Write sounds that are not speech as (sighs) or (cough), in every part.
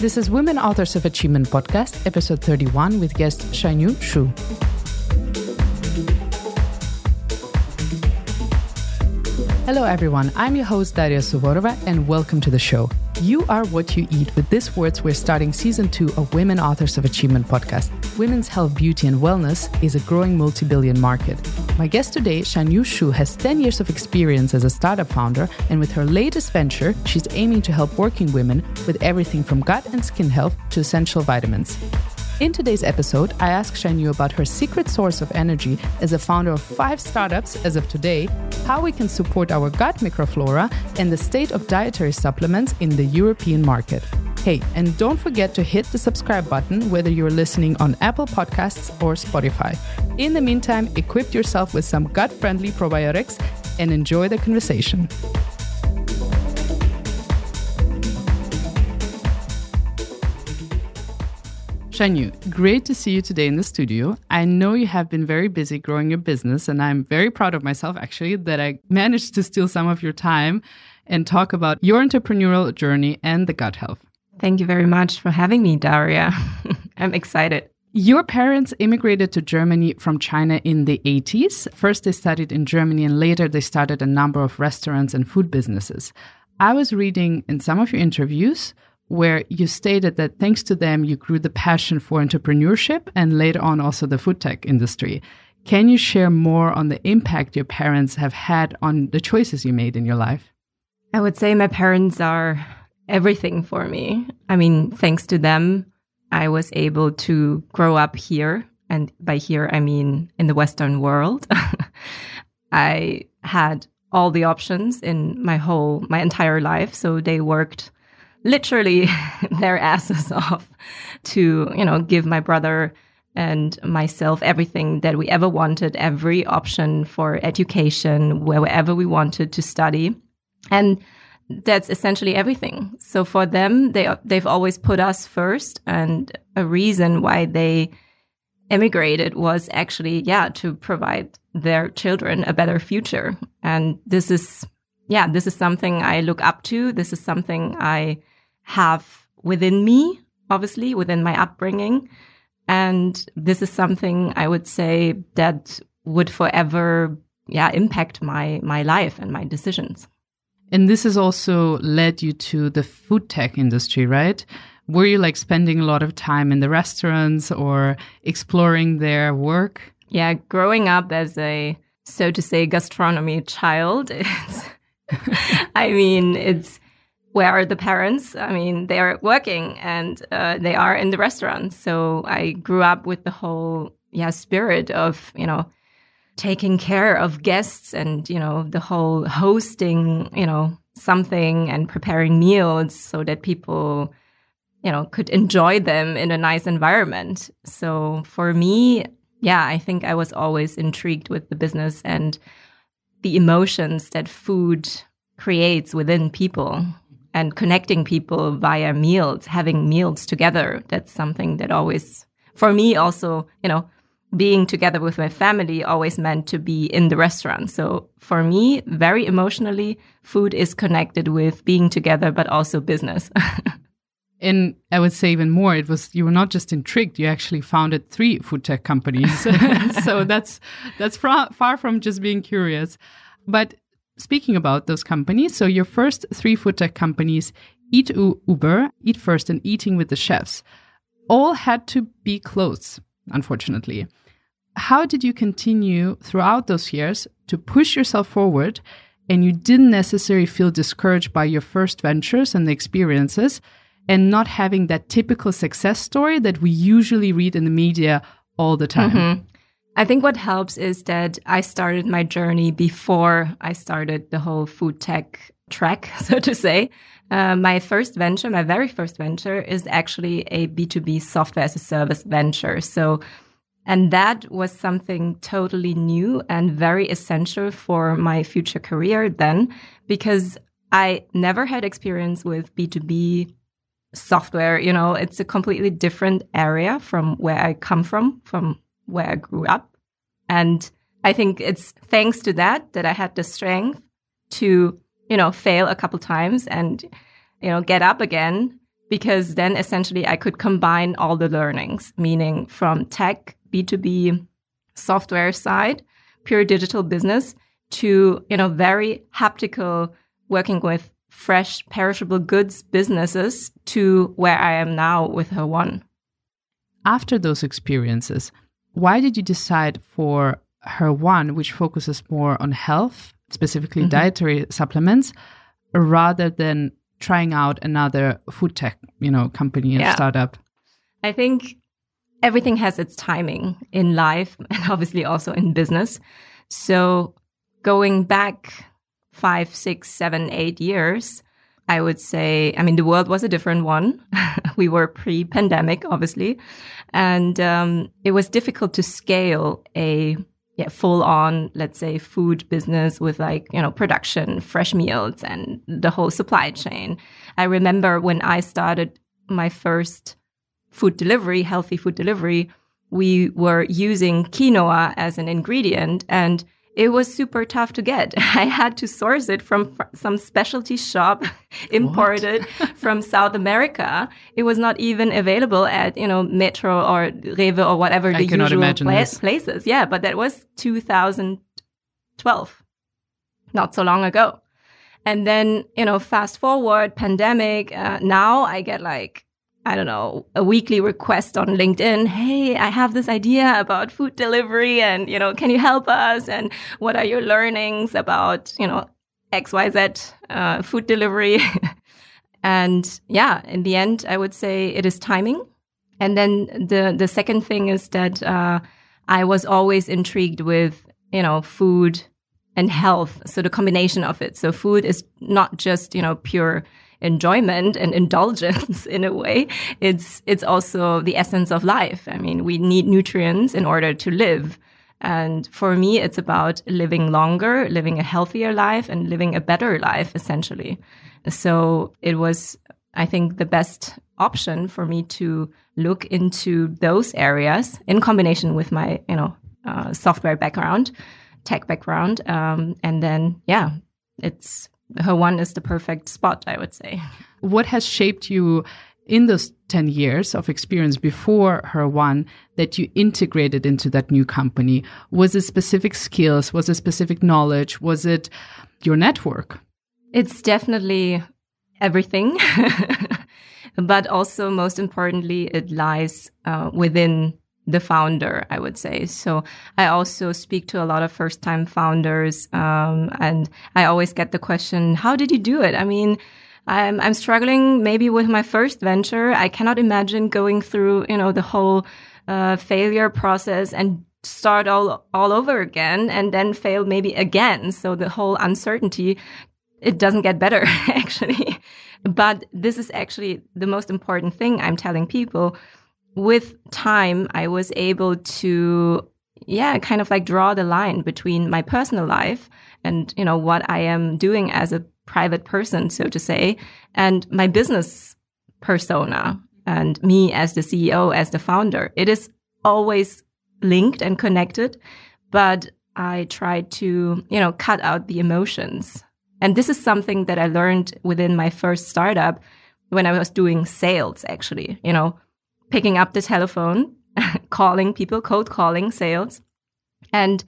This is Women Authors of Achievement podcast, episode 31, with guest Shanyu Xu. Hello, everyone. I'm your host, Daria Suvorova, and welcome to the show. You are what you eat. With these words, we're starting season two of Women Authors of Achievement podcast. Women's health, beauty, and wellness is a growing multi billion market. My guest today, Shanyu Xu, has 10 years of experience as a startup founder, and with her latest venture, she's aiming to help working women with everything from gut and skin health to essential vitamins. In today's episode, I ask Shanyu about her secret source of energy as a founder of five startups as of today, how we can support our gut microflora, and the state of dietary supplements in the European market. Hey, and don't forget to hit the subscribe button whether you're listening on Apple Podcasts or Spotify. In the meantime, equip yourself with some gut friendly probiotics and enjoy the conversation. Shanyu, great to see you today in the studio. I know you have been very busy growing your business, and I'm very proud of myself actually that I managed to steal some of your time and talk about your entrepreneurial journey and the gut health. Thank you very much for having me, Daria. (laughs) I'm excited. Your parents immigrated to Germany from China in the 80s. First, they studied in Germany, and later, they started a number of restaurants and food businesses. I was reading in some of your interviews where you stated that thanks to them, you grew the passion for entrepreneurship and later on also the food tech industry. Can you share more on the impact your parents have had on the choices you made in your life? I would say my parents are everything for me. I mean, thanks to them, I was able to grow up here. And by here, I mean in the Western world. (laughs) I had all the options in my whole, my entire life. So they worked literally (laughs) their asses (laughs) off to, you know, give my brother and myself everything that we ever wanted, every option for education, wherever we wanted to study. And that's essentially everything. So for them, they, they've always put us first. And a reason why they emigrated was actually, yeah, to provide their children a better future. And this is, yeah, this is something I look up to. This is something I have within me, obviously, within my upbringing. And this is something I would say that would forever, yeah, impact my, my life and my decisions. And this has also led you to the food tech industry, right? Were you like spending a lot of time in the restaurants or exploring their work? Yeah, growing up as a, so to say, gastronomy child, (laughs) it's, (laughs) I mean, it's, where are the parents? I mean, they are working and uh, they are in the restaurant. So I grew up with the whole yeah spirit of you know taking care of guests and you know the whole hosting you know something and preparing meals so that people you know could enjoy them in a nice environment. So for me, yeah, I think I was always intrigued with the business and the emotions that food creates within people and connecting people via meals, having meals together. That's something that always, for me, also, you know, being together with my family always meant to be in the restaurant. So for me, very emotionally, food is connected with being together, but also business. (laughs) and I would say even more, it was you were not just intrigued; you actually founded three food tech companies. (laughs) so that's that's far, far from just being curious. But speaking about those companies, so your first three food tech companies, Eat Uber, Eat First, and Eating with the Chefs, all had to be closed, unfortunately. How did you continue throughout those years to push yourself forward and you didn't necessarily feel discouraged by your first ventures and the experiences and not having that typical success story that we usually read in the media all the time? Mm -hmm. I think what helps is that I started my journey before I started the whole food tech track, (laughs) so to say. Uh, my first venture, my very first venture, is actually a B2B software as a service venture. So, and that was something totally new and very essential for my future career then, because I never had experience with B2B software. You know, it's a completely different area from where I come from, from where I grew up. And I think it's thanks to that that I had the strength to, you know, fail a couple times and, you know, get up again because then essentially I could combine all the learnings, meaning from tech, B2B, software side, pure digital business to, you know, very haptical working with fresh perishable goods businesses to where I am now with Her1. After those experiences, why did you decide for Her1, which focuses more on health, specifically mm-hmm. dietary supplements, rather than trying out another food tech, you know, company and yeah. startup? I think everything has its timing in life (laughs) and obviously also in business. So going back five, six, seven, eight years, I would say, I mean, the world was a different one. (laughs) we were pre pandemic, obviously. And um, it was difficult to scale a yeah, full on, let's say, food business with like, you know, production, fresh meals, and the whole supply chain. I remember when I started my first food delivery, healthy food delivery, we were using quinoa as an ingredient and it was super tough to get. (laughs) I had to source it from some specialty shop (laughs) imported from South America. It was not even available at, you know, Metro or Rewe or whatever the usual pla places. Yeah, but that was 2012. Not so long ago. And then, you know, fast forward, pandemic, uh, now I get like I don't know, a weekly request on LinkedIn. Hey, I have this idea about food delivery and, you know, can you help us? And what are your learnings about, you know, XYZ uh, food delivery? (laughs) and yeah, in the end, I would say it is timing. And then the, the second thing is that, uh, I was always intrigued with, you know, food and health. So the combination of it. So food is not just, you know, pure enjoyment and indulgence (laughs) in a way. It's, it's also the essence of life. I mean, we need nutrients in order to live. And for me, it's about living longer, living a healthier life and living a better life, essentially. So it was, I think, the best option for me to look into those areas in combination with my, you know, uh, software background, tech background. Um, and then, yeah, it's Her1 is the perfect spot, I would say. What has shaped you in those 10 years of experience before Her1 that you integrated into that new company? Was it specific skills? Was it specific knowledge? Was it your network? It's definitely everything. (laughs) but also, most importantly, it lies uh, within the founder, I would say. So I also speak to a lot of first time founders. Um, and I always get the question, how did you do it? I mean, I'm, I'm struggling maybe with my first venture. I cannot imagine going through, you know, the whole, uh, failure process and start all, all over again and then fail maybe again. So the whole uncertainty, it doesn't get better (laughs) actually. But this is actually the most important thing I'm telling people with time, I was able to, yeah, kind of like draw the line between my personal life and, you know, what I am doing as a private person, so to say, and my business persona and me as the CEO, as the founder. It is always linked and connected, but I try to, you know, cut out the emotions. And this is something that I learned within my first startup when I was doing sales, actually, you know, picking up the telephone, (laughs) calling people, cold calling sales. And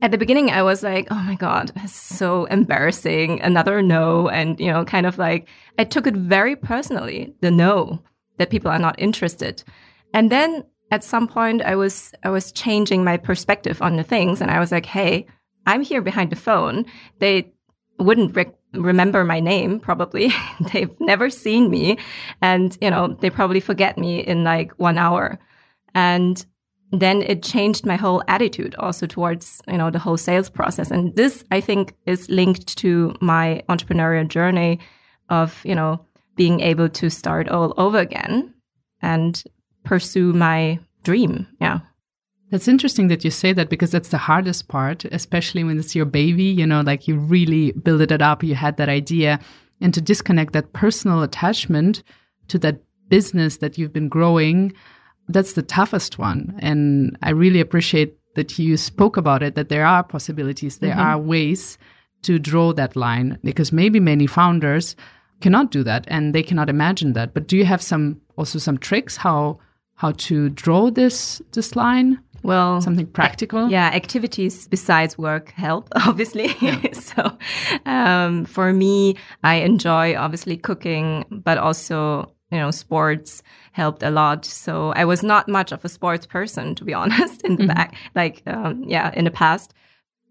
at the beginning, I was like, oh my God, so embarrassing. Another no. And, you know, kind of like, I took it very personally, the no, that people are not interested. And then at some point, I was, I was changing my perspective on the things. And I was like, hey, I'm here behind the phone. They wouldn't re- remember my name, probably. (laughs) They've never seen me. And, you know, they probably forget me in like one hour. And then it changed my whole attitude also towards, you know, the whole sales process. And this, I think, is linked to my entrepreneurial journey of, you know, being able to start all over again and pursue my dream. Yeah. That's interesting that you say that because that's the hardest part, especially when it's your baby, you know, like you really built it up, you had that idea. And to disconnect that personal attachment to that business that you've been growing, that's the toughest one. And I really appreciate that you spoke about it, that there are possibilities, there mm -hmm. are ways to draw that line because maybe many founders cannot do that and they cannot imagine that. But do you have some also some tricks how how to draw this this line? Well, something practical. Yeah, activities besides work help, (laughs) obviously. Yeah. (laughs) so, um, for me, I enjoy obviously cooking, but also you know sports helped a lot. So I was not much of a sports person, to be (laughs) honest, in the mm -hmm. back, like um, yeah, in the past.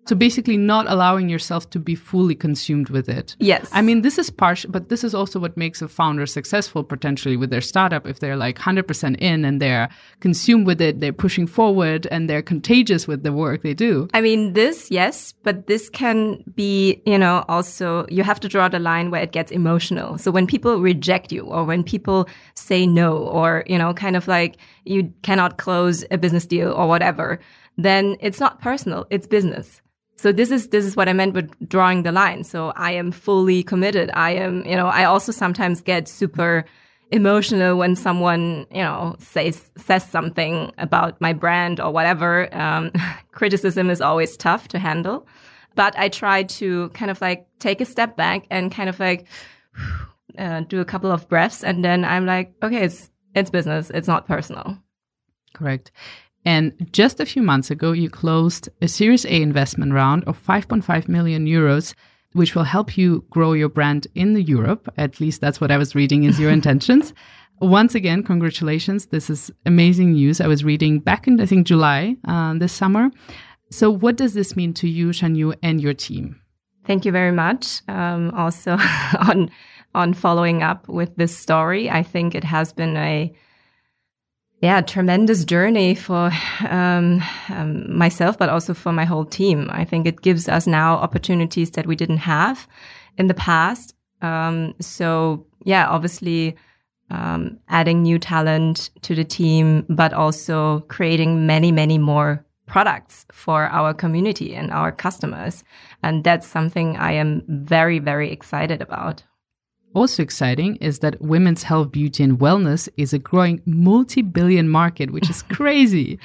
So basically, not allowing yourself to be fully consumed with it. Yes. I mean, this is partial, but this is also what makes a founder successful potentially with their startup. If they're like 100% in and they're consumed with it, they're pushing forward and they're contagious with the work they do. I mean, this, yes, but this can be, you know, also you have to draw the line where it gets emotional. So when people reject you or when people say no or, you know, kind of like you cannot close a business deal or whatever, then it's not personal, it's business. So this is this is what I meant with drawing the line. So I am fully committed. I am, you know, I also sometimes get super emotional when someone, you know, says says something about my brand or whatever. Um, (laughs) criticism is always tough to handle, but I try to kind of like take a step back and kind of like (sighs) uh, do a couple of breaths, and then I'm like, okay, it's it's business. It's not personal. Correct. And just a few months ago, you closed a Series A investment round of 5.5 million euros, which will help you grow your brand in the Europe. At least that's what I was reading is your (laughs) intentions. Once again, congratulations. This is amazing news. I was reading back in, I think, July uh, this summer. So, what does this mean to you, Shanyu, and your team? Thank you very much. Um, also, (laughs) on on following up with this story, I think it has been a yeah, tremendous journey for um, um, myself, but also for my whole team. I think it gives us now opportunities that we didn't have in the past. Um, so yeah, obviously um, adding new talent to the team, but also creating many, many more products for our community and our customers. And that's something I am very, very excited about. Also exciting is that women's health, beauty, and wellness is a growing multi billion market, which is (laughs) crazy.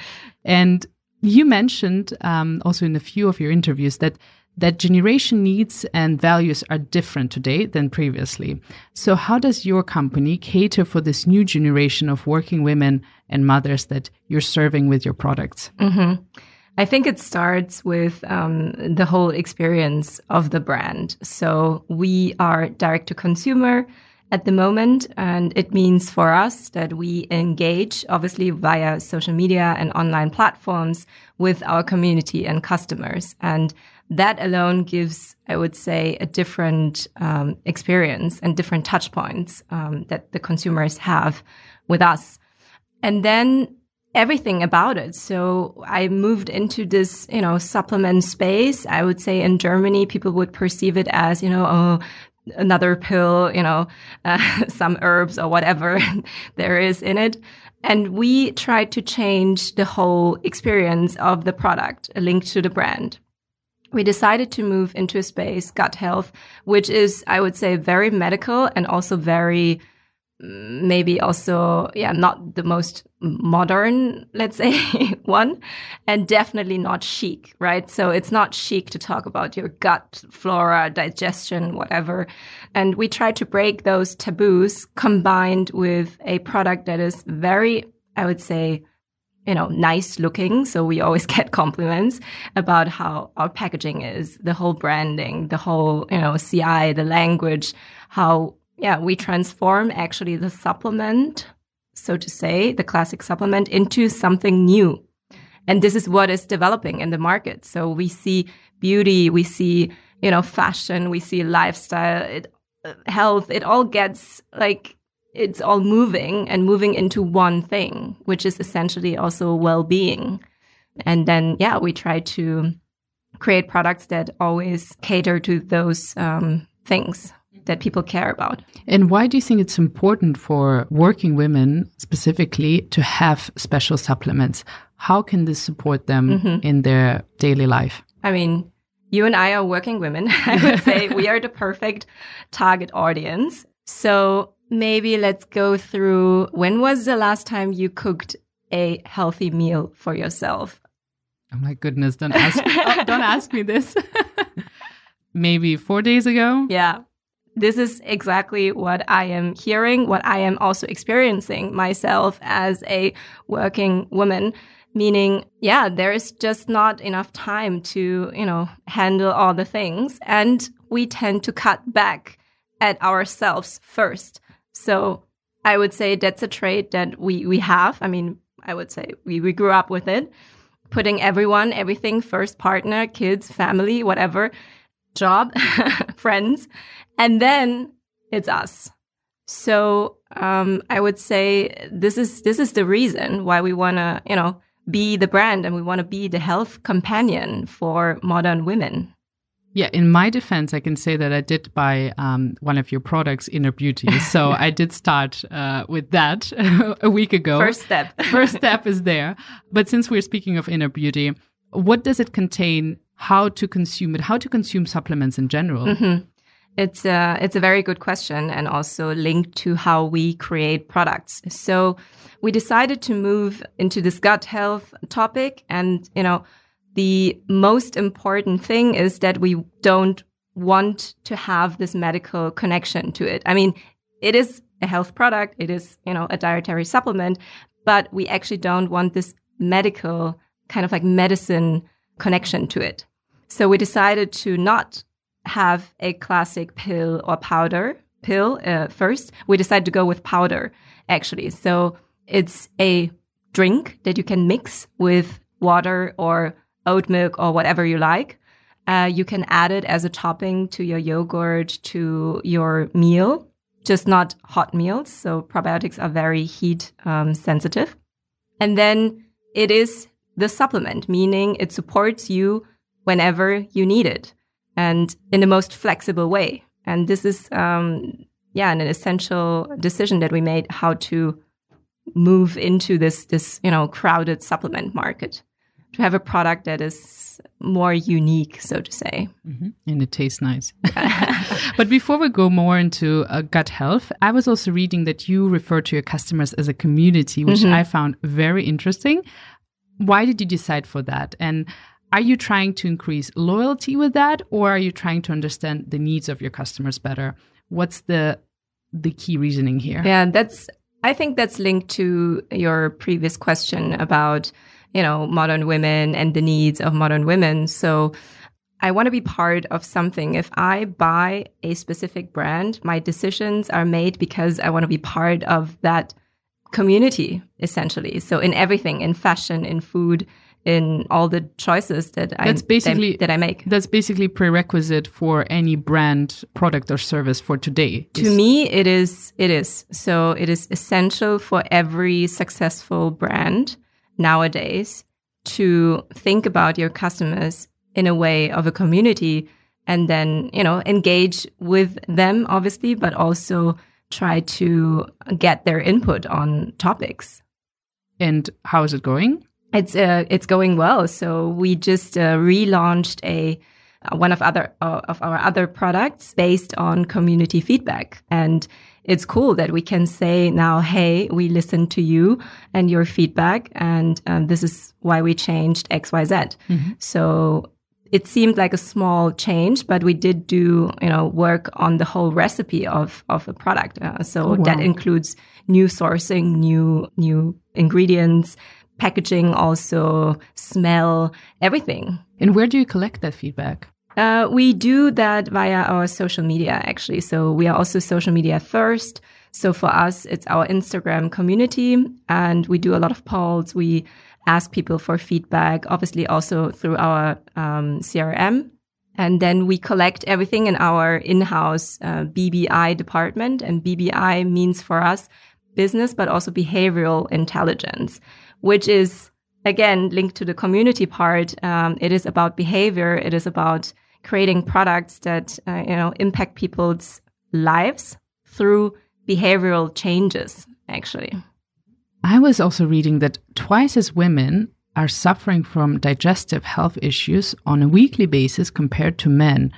and you mentioned um, also in a few of your interviews that that generation needs and values are different today than previously. So, how does your company cater for this new generation of working women and mothers that you're serving with your products? Mm -hmm. I think it starts with um, the whole experience of the brand. So we are direct to consumer at the moment, and it means for us that we engage, obviously via social media and online platforms, with our community and customers. And that alone gives, I would say, a different um, experience and different touch points um, that the consumers have with us. And then everything about it. So I moved into this, you know, supplement space. I would say in Germany, people would perceive it as, you know, oh, another pill, you know, uh, (laughs) some herbs or whatever (laughs) there is in it. And we tried to change the whole experience of the product linked to the brand. We decided to move into a space, gut health, which is, I would say, very medical and also very maybe also yeah not the most modern let's say (laughs) one and definitely not chic right? So it's not chic to talk about your gut flora digestion whatever. And we try to break those taboos combined with a product that is very i would say you know nice looking. So we always (laughs) get compliments about how our packaging is the whole branding the whole you know ci the language how yeah, we transform actually the supplement, so to say, the classic supplement into something new. And this is what is developing in the market. So we see beauty, we see, you know, fashion, we see lifestyle, it, uh, health, it all gets like, it's all moving and moving into one thing, which is essentially also well-being. And then, yeah, we try to create products that always cater to those um, things that people care about. And why do you think it's important for working women specifically to have special supplements? How can this support them mm -hmm. in their daily life? I mean, you and I are working women. (laughs) I would say we are the perfect target audience. So maybe let's go through when was the last time you cooked a healthy meal for yourself? Oh my goodness, don't ask oh, don't ask me this. (laughs) maybe 4 days ago? (laughs) Yeah this is exactly what I am hearing, what I am also experiencing myself as a working woman. Meaning, yeah, there is just not enough time to, you know, handle all the things. And we tend to cut back at ourselves first. So I would say that's a trait that we, we have. I mean, I would say we, we grew up with it, putting everyone, everything first, partner, kids, family, whatever, job, (laughs) friends. And then it's us. So um, I would say this is this is the reason why we want to you know be the brand and we want to be the health companion for modern women. Yeah, in my defense, I can say that I did buy um, one of your products, Inner Beauty. So (laughs) I did start uh, with that (laughs) a week ago. First step. First step is there. But since we're speaking of Inner Beauty, what does it contain? How to consume it? How to consume supplements in general? Mm -hmm. It's a, it's a very good question and also linked to how we create products. So we decided to move into this gut health topic. And, you know, the most important thing is that we don't want to have this medical connection to it. I mean, it is a health product. It is, you know, a dietary supplement, but we actually don't want this medical kind of like medicine connection to it. So we decided to not have a classic pill or powder pill uh, first. We decided to go with powder actually. So it's a drink that you can mix with water or oat milk or whatever you like. Uh, you can add it as a topping to your yogurt, to your meal, just not hot meals. So probiotics are very heat um, sensitive. And then it is the supplement, meaning it supports you whenever you need it and in the most flexible way. And this is, um, yeah, an essential decision that we made how to move into this, this, you know, crowded supplement market to have a product that is more unique, so to say. Mm-hmm. And it tastes nice. (laughs) (laughs) but before we go more into uh, gut health, I was also reading that you refer to your customers as a community, which mm-hmm. I found very interesting. Why did you decide for that? And are you trying to increase loyalty with that or are you trying to understand the needs of your customers better what's the the key reasoning here yeah that's i think that's linked to your previous question about you know modern women and the needs of modern women so I want to be part of something. If I buy a specific brand, my decisions are made because I want to be part of that community, essentially. So in everything, in fashion, in food, in all the choices that that's I basically that, that, I make. That's basically prerequisite for any brand, product, or service for today. To me, it is. It is. So it is essential for every successful brand nowadays to think about your customers in a way of a community, and then you know engage with them, obviously, but also try to get their input on topics. And how is it going? It's uh, it's going well. So we just uh, relaunched a uh, one of other uh, of our other products based on community feedback, and it's cool that we can say now, hey, we listened to you and your feedback, and um, this is why we changed X Y Z. Mm-hmm. So it seemed like a small change, but we did do, you know, work on the whole recipe of, of a product. Uh, so oh, wow. that includes new sourcing, new, new ingredients, packaging, also smell, everything. And where do you collect that feedback? Uh, we do that via our social media, actually. So we are also social media first. So for us, it's our Instagram community, and we do a lot of polls. We ask people for feedback, obviously also through our um, CRM. And then we collect everything in our in-house uh, BBI department. And BBI means for us business, but also behavioral intelligence which is again linked to the community part. Um, it is about behavior. It is about creating products that uh, you know impact people's lives through behavioral changes. Actually, I was also reading that twice as women are suffering from digestive health issues on a weekly basis compared to men.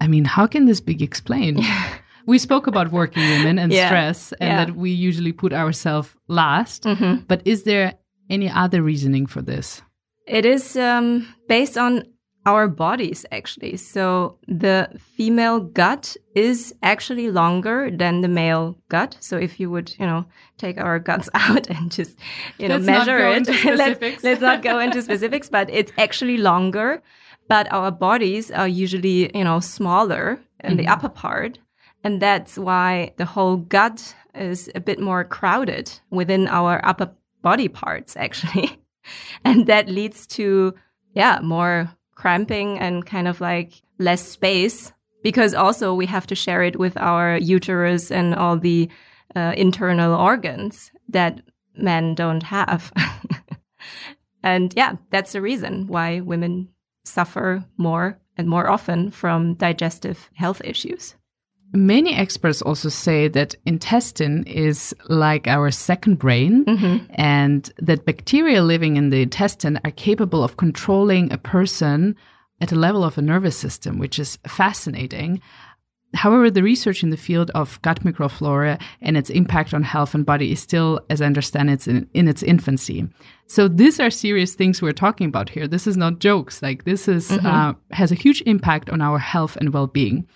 I mean, how can this be explained? (laughs) we spoke about working women and yeah. stress and yeah. that we usually put ourselves last. Mm -hmm. But is there any other reasoning for this? It is um, based on our bodies actually. So the female gut is actually longer than the male gut. So if you would, you know, take our guts (laughs) out and just, you know, let's measure it, (laughs) let's, let's not go into specifics, but it's actually longer. But our bodies are usually, you know, smaller in mm-hmm. the upper part. And that's why the whole gut is a bit more crowded within our upper body parts, (laughs) actually. and that leads to, yeah, more cramping and kind of like less space because also we have to share it with our uterus and all the uh, internal organs that men don't have. (laughs) and yeah, that's the reason why women suffer more and more often from digestive health issues. Many experts also say that intestine is like our second brain mm-hmm. and that bacteria living in the intestine are capable of controlling a person at a level of a nervous system, which is fascinating. However, the research in the field of gut microflora and its impact on health and body is still, as I understand, it's in, in its infancy. So these are serious things we're talking about here. This is not jokes. Like this is mm-hmm. uh, has a huge impact on our health and well-being.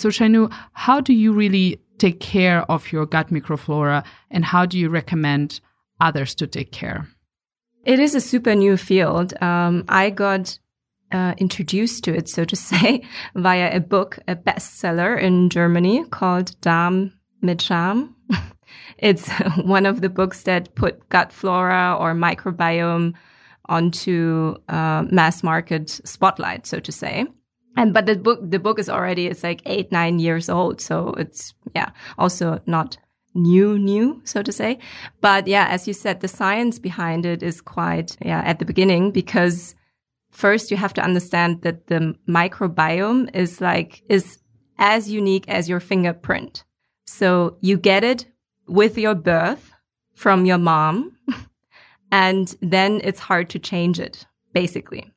So, Shanyu, how do you really take care of your gut microflora and how do you recommend others to take care? It is a super new field. Um, I got uh, introduced to it, so to (laughs) say, via a book, a bestseller in Germany called Darm mit Charme. (laughs) it's (laughs) one of the books that put gut flora or microbiome onto uh, mass market spotlight, so to say and but the book the book is already it's like eight nine years old. So it's yeah also not new new so to say. But yeah as you said the science behind it is quite yeah at the beginning because first you have to understand that the microbiome is like is as unique as your fingerprint. So you get it with your birth from your mom (laughs) and then it's hard to change it basically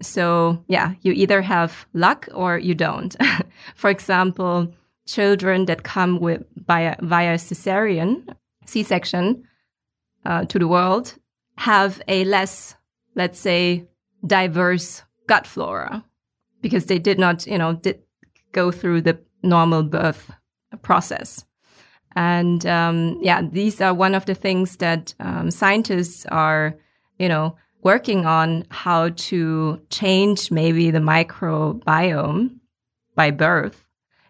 so yeah, you either have luck or you don't. (laughs) For example, children that come with via, via cesarean C-section uh, to the world have a less, let's say, diverse gut flora because they did not, you know, did go through the normal birth process. And um, yeah, these are one of the things that um, scientists are, you know, working on how to change maybe the microbiome by birth.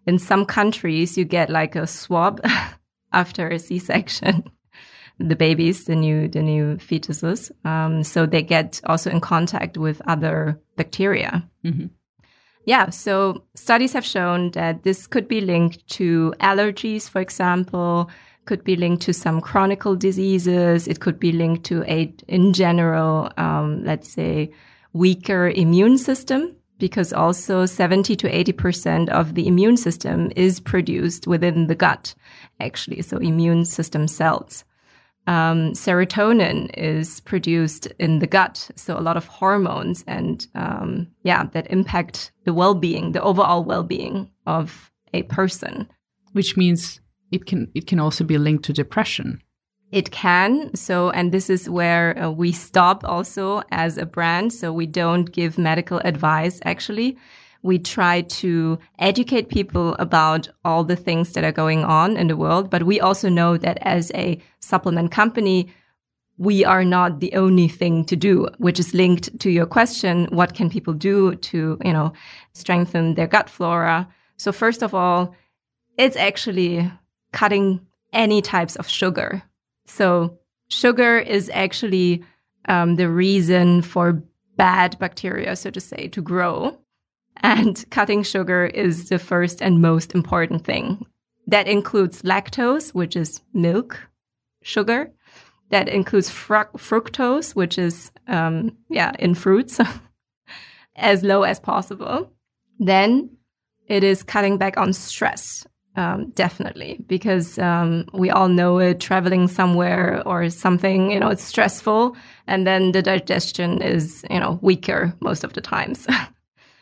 In some countries, you get like a swab (laughs) after a C-section. the babies, the new, the new fetuses. Um, so they get also in contact with other bacteria. Mm-hmm. Yeah. So studies have shown that this could be linked to allergies, for example, could be linked to some chronic diseases. It could be linked to a, in general, um, let's say, weaker immune system because also 70 to 80% of the immune system is produced within the gut, actually. So immune system cells. Um, serotonin is produced in the gut. So a lot of hormones and, um, yeah, that impact the well-being, the overall well-being of a person. Which means it can it can also be linked to depression. It can. So, and this is where uh, we stop also as a brand. So we don't give medical advice. Actually, we try to educate people about all the things that are going on in the world. But we also know that as a supplement company, we are not the only thing to do, which is linked to your question. What can people do to, you know, strengthen their gut flora? So first of all, it's actually cutting any types of sugar. So sugar is actually um, the reason for bad bacteria, so to say, to grow. And (laughs) cutting sugar is the first and most important thing. That includes lactose, which is milk sugar. That includes fru- fructose, which is, um, yeah, in fruits, (laughs) as low as possible. Then it is cutting back on stress. Um, definitely, because um, we all know it. Traveling somewhere or something, you know, it's stressful, and then the digestion is, you know, weaker most of the times.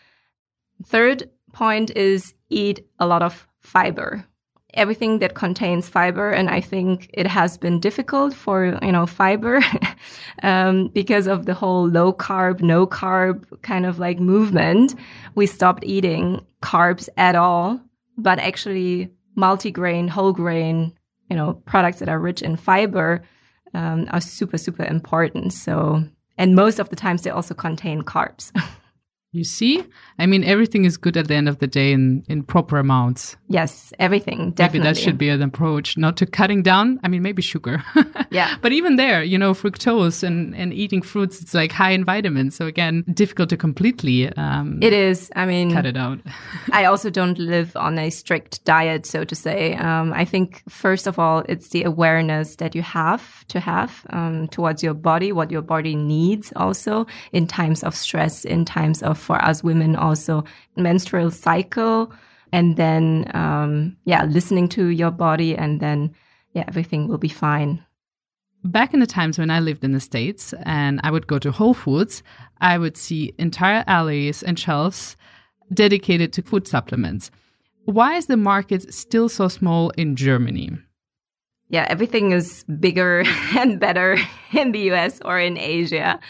(laughs) Third point is eat a lot of fiber. everything that contains fiber. And I think it has been difficult for, you know, fiber, (laughs) um, because of the whole low carb, no carb kind of like movement. We stopped eating carbs at all, but actually multigrain, whole grain, you know, products that are rich in fiber, um, are super, super important. So, and most of the times they also contain carbs. (laughs) You see? I mean, everything is good at the end of the day in, in proper amounts. Yes, everything. Definitely. Maybe that should be an approach, not to cutting down. I mean, maybe sugar. (laughs) yeah. But even there, you know, fructose and, and eating fruits, it's like high in vitamins. So again, difficult to completely. Um, it is. I mean, cut it out. (laughs) I also don't live on a strict diet, so to say. Um, I think, first of all, it's the awareness that you have to have um, towards your body, what your body needs also in times of stress, in times of for us women also menstrual cycle and then um, yeah listening to your body and then yeah everything will be fine. Back in the times when i lived in the states and i would go to whole foods i would see entire alleys and shelves dedicated to food supplements. Why is the market still so small in germany yeah, everything is bigger (laughs) and better (laughs) in the US or in Asia,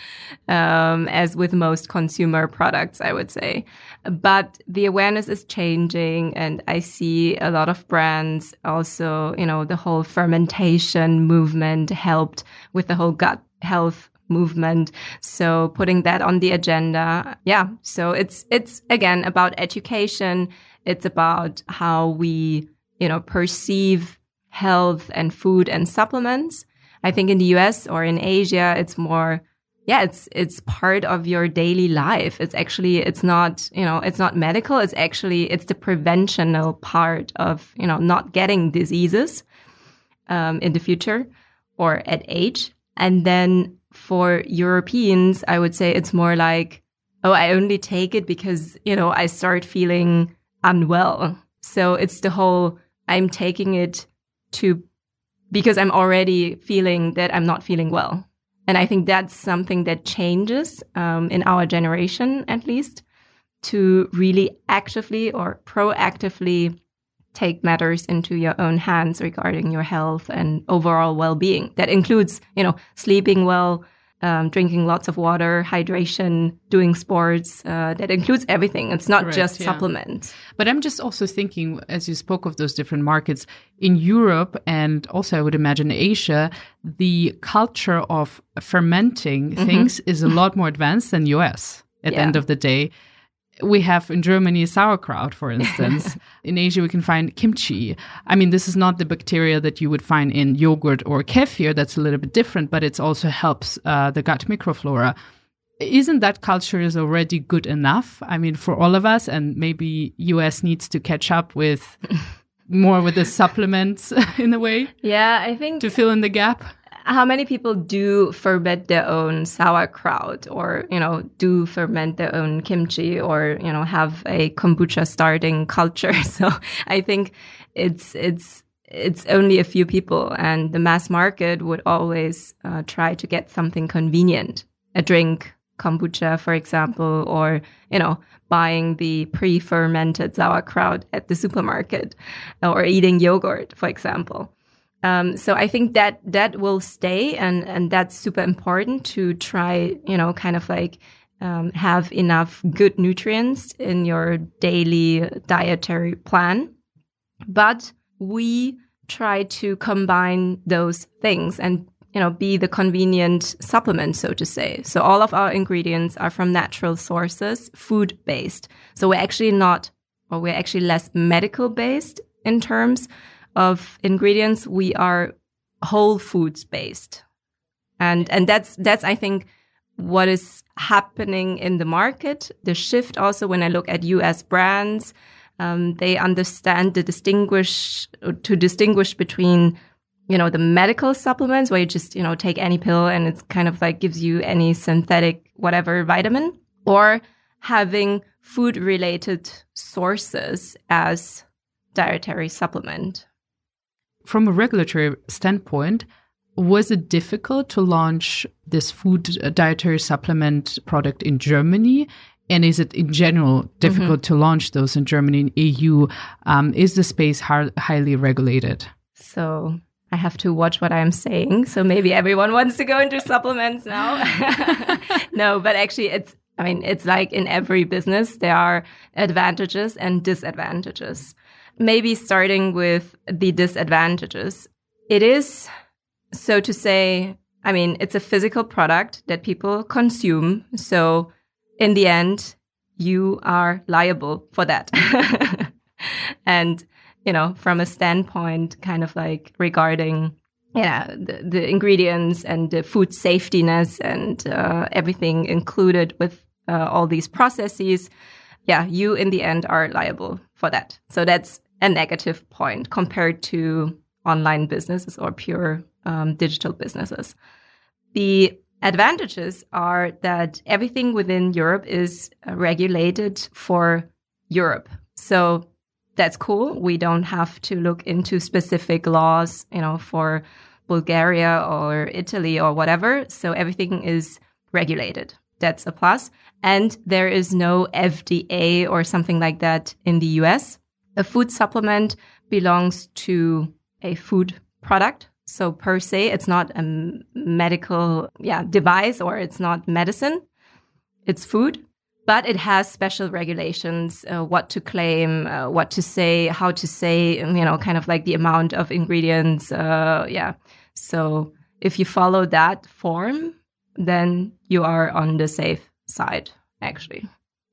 um, as with most consumer products, I would say. But the awareness is changing, and I see a lot of brands also, you know, the whole fermentation movement helped with the whole gut health movement. So putting that on the agenda. Yeah. So it's, it's again about education. It's about how we, you know, perceive health and food and supplements. I think in the US or in Asia, it's more, yeah, it's, it's part of your daily life. It's actually, it's not, you know, it's not medical. It's actually, it's the preventional part of, you know, not getting diseases, um, in the future or at age. And then for Europeans, I would say it's more like, oh, I only take it because, you know, I start feeling unwell. So it's the whole, I'm taking it to because I'm already feeling that I'm not feeling well. And I think that's something that changes um, in our generation, at least, to really actively or proactively take matters into your own hands regarding your health and overall well-being. That includes, you know, sleeping well, um, drinking lots of water, hydration, doing sports. Uh, that includes everything. It's not Correct, just yeah. supplements. But I'm just also thinking, as you spoke of those different markets in Europe and also I would imagine Asia, the culture of fermenting mm-hmm. things is a lot more advanced than US at yeah. the end of the day we have in Germany sauerkraut, for instance. (laughs) in Asia, we can find kimchi. I mean, this is not the bacteria that you would find in yogurt or kefir. That's a little bit different, but it also helps uh, the gut microflora. Isn't that culture is already good enough? I mean, for all of us, and maybe US needs to catch up with (laughs) more with the supplements (laughs) in a way. Yeah, I think to fill in the gap how many people do ferment their own sauerkraut or, you know, do ferment their own kimchi or, you know, have a kombucha starting culture. (laughs) So I think it's, it's, it's only a few people and the mass market would always uh, try to get something convenient, a drink, kombucha, for example, or, you know, buying the pre-fermented sauerkraut at the supermarket or eating yogurt, for example. Um, so I think that that will stay, and and that's super important to try, you know, kind of like um, have enough good nutrients in your daily dietary plan. But we try to combine those things and you know be the convenient supplement so to say so all of our ingredients are from natural sources food based so we're actually not or we're actually less medical based in terms of ingredients, we are whole foods based. And, and that's, that's, I think, what is happening in the market. The shift also when I look at US brands, um, they understand the distinguish, to distinguish between, you know, the medical supplements where you just, you know, take any pill and it's kind of like gives you any synthetic whatever vitamin or having food related sources as dietary supplement from a regulatory standpoint, was it difficult to launch this food uh, dietary supplement product in Germany? And is it in general difficult mm-hmm. to launch those in Germany and EU? Um, is the space highly regulated? So I have to watch what I'm saying. So maybe everyone wants to go into supplements now. (laughs) no, but actually, it's, I mean, it's like in every business, there are advantages and disadvantages. Maybe starting with the disadvantages. It is, so to say, I mean, it's a physical product that people consume. So in the end, you are liable for that. (laughs) and, you know, from a standpoint, kind of like regarding, yeah, the, the ingredients and the food safetiness and uh, everything included with uh, all these processes, yeah, you in the end are liable for that. So that's a negative point compared to online businesses or pure um, digital businesses. The advantages are that everything within Europe is uh, regulated for Europe. So that's cool. We don't have to look into specific laws, you know, for Bulgaria or Italy or whatever. So everything is regulated. That's a plus. And there is no FDA or something like that in the US. A food supplement belongs to a food product. So per se, it's not a medical yeah, device or it's not medicine. It's food, but it has special regulations, uh, what to claim, uh, what to say, how to say, you know, kind of like the amount of ingredients. Uh, yeah. So if you follow that form, then you are on the safe side, actually.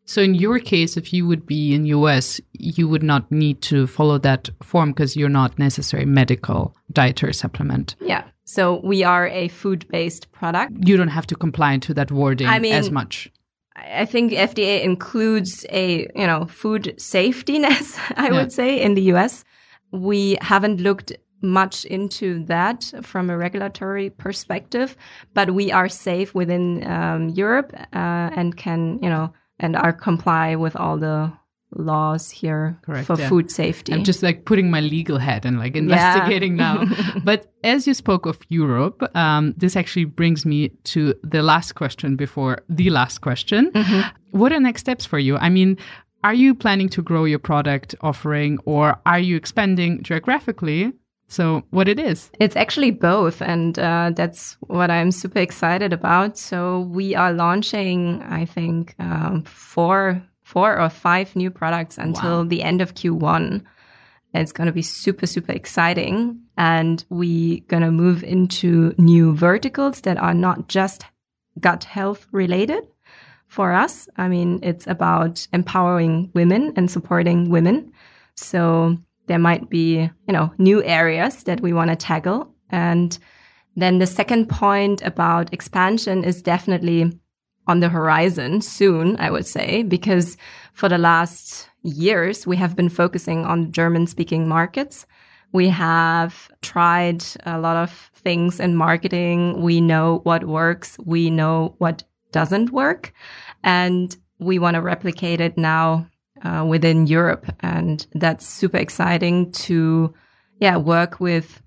So in your case, if you would be in US, you would not need to follow that form because you're not necessary medical dietary supplement. Yeah. So we are a food-based product. You don't have to comply to that wording I mean, as much. I think FDA includes a, you know, food safetyness, (laughs) I yeah. would say, in the US. We haven't looked much into that from a regulatory perspective, but we are safe within um, Europe uh, and can, you know, and are comply with all the laws here Correct, for yeah. food safety. I'm just like putting my legal hat and like investigating yeah. now. (laughs) but as you spoke of Europe, um, this actually brings me to the last question before the last question. Mm-hmm. What are next steps for you? I mean, are you planning to grow your product offering or are you expanding geographically? So, what it is? It's actually both, and uh, that's what I'm super excited about. So, we are launching, I think, um, four, four or five new products until wow. the end of Q1. It's going to be super, super exciting, and we are going to move into new verticals that are not just gut health related. For us, I mean, it's about empowering women and supporting women. So there might be, you know, new areas that we want to tackle. And then the second point about expansion is definitely on the horizon soon, I would say, because for the last years, we have been focusing on German speaking markets. We have tried a lot of things in marketing. We know what works. We know what doesn't work. And we want to replicate it now uh, within Europe. And that's super exciting to, yeah, work with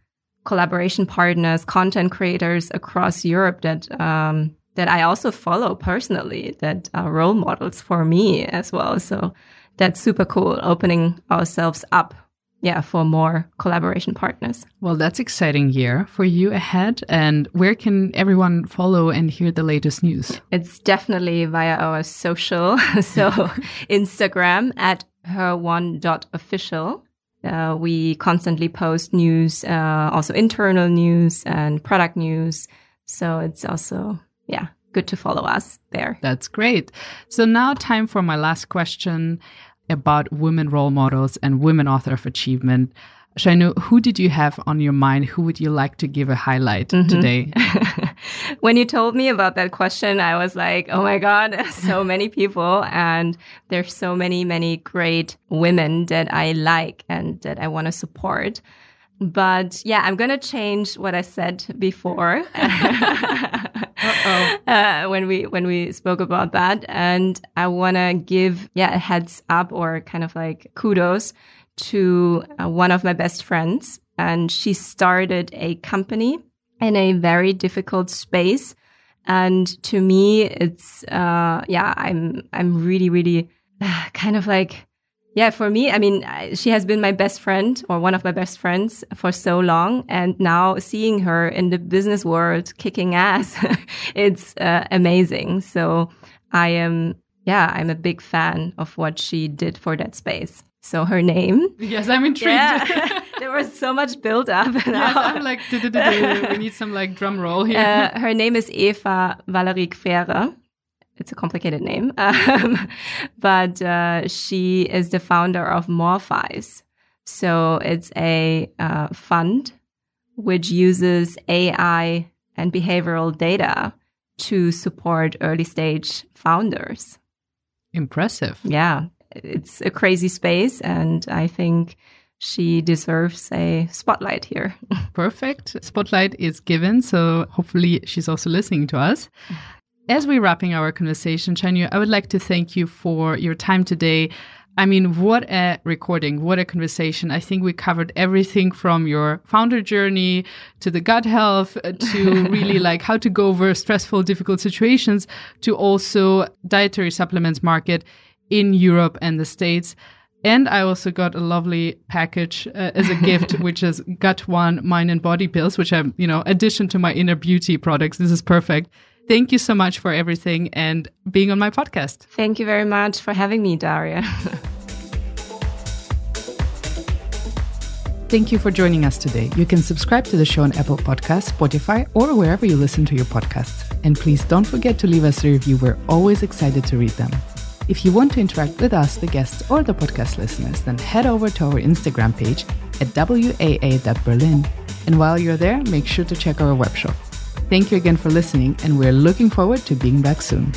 collaboration partners, content creators across Europe that, um, that I also follow personally that are role models for me as well. So that's super cool, opening ourselves up yeah, for more collaboration partners. Well, that's exciting year for you ahead. And where can everyone follow and hear the latest news? It's definitely via our social. (laughs) so (laughs) Instagram at her one dot official. Uh, we constantly post news, uh, also internal news and product news. So it's also, yeah, good to follow us there. That's great. So now time for my last question about women role models and women author of achievement. Shanyu, who did you have on your mind? Who would you like to give a highlight mm -hmm. today? (laughs) when you told me about that question, I was like, oh my God, (laughs) so many people. And there's so many, many great women that I like and that I want to support. But yeah, I'm going to change what I said before. (laughs) (laughs) Uh, when we when we spoke about that, and I want to give yeah a heads up or kind of like kudos to uh, one of my best friends, and she started a company in a very difficult space. And to me, it's, uh, yeah, I'm, I'm really, really (sighs) kind of like, yeah, for me, I mean, she has been my best friend or one of my best friends for so long. And now seeing her in the business world kicking ass, (laughs) it's uh, amazing. So I am, yeah, I'm a big fan of what she did for that space. So her name. Yes, I'm intrigued. Yeah. (laughs) there was so much build up. (laughs) Yes, I'm like, we need some like drum roll here. Uh, her name is Eva Valerie Gfere. It's a complicated name, (laughs) um, but uh, she is the founder of Morphize. So it's a uh, fund which uses AI and behavioral data to support early stage founders. Impressive. Yeah it's a crazy space, and I think she deserves a spotlight here. (laughs) Perfect. Spotlight is given, so hopefully she's also listening to us. As we're wrapping our conversation, Shanyu, I would like to thank you for your time today. I mean, what a recording, what a conversation. I think we covered everything from your founder journey to the gut health uh, to (laughs) really like how to go over stressful, difficult situations to also dietary supplements market in Europe and the States. And I also got a lovely package uh, as a gift, (laughs) which is Gut One Mind and Body Pills, which I'm, you know, addition to my inner beauty products. This is perfect. Thank you so much for everything and being on my podcast. Thank you very much for having me, Daria. (laughs) Thank you for joining us today. You can subscribe to the show on Apple Podcasts, Spotify, or wherever you listen to your podcasts. And please don't forget to leave us a review. We're always excited to read them. If you want to interact with us, the guests, or the podcast listeners, then head over to our Instagram page at waa.berlin. And while you're there, make sure to check our webshop. Thank you again for listening, and we're looking forward to being back soon.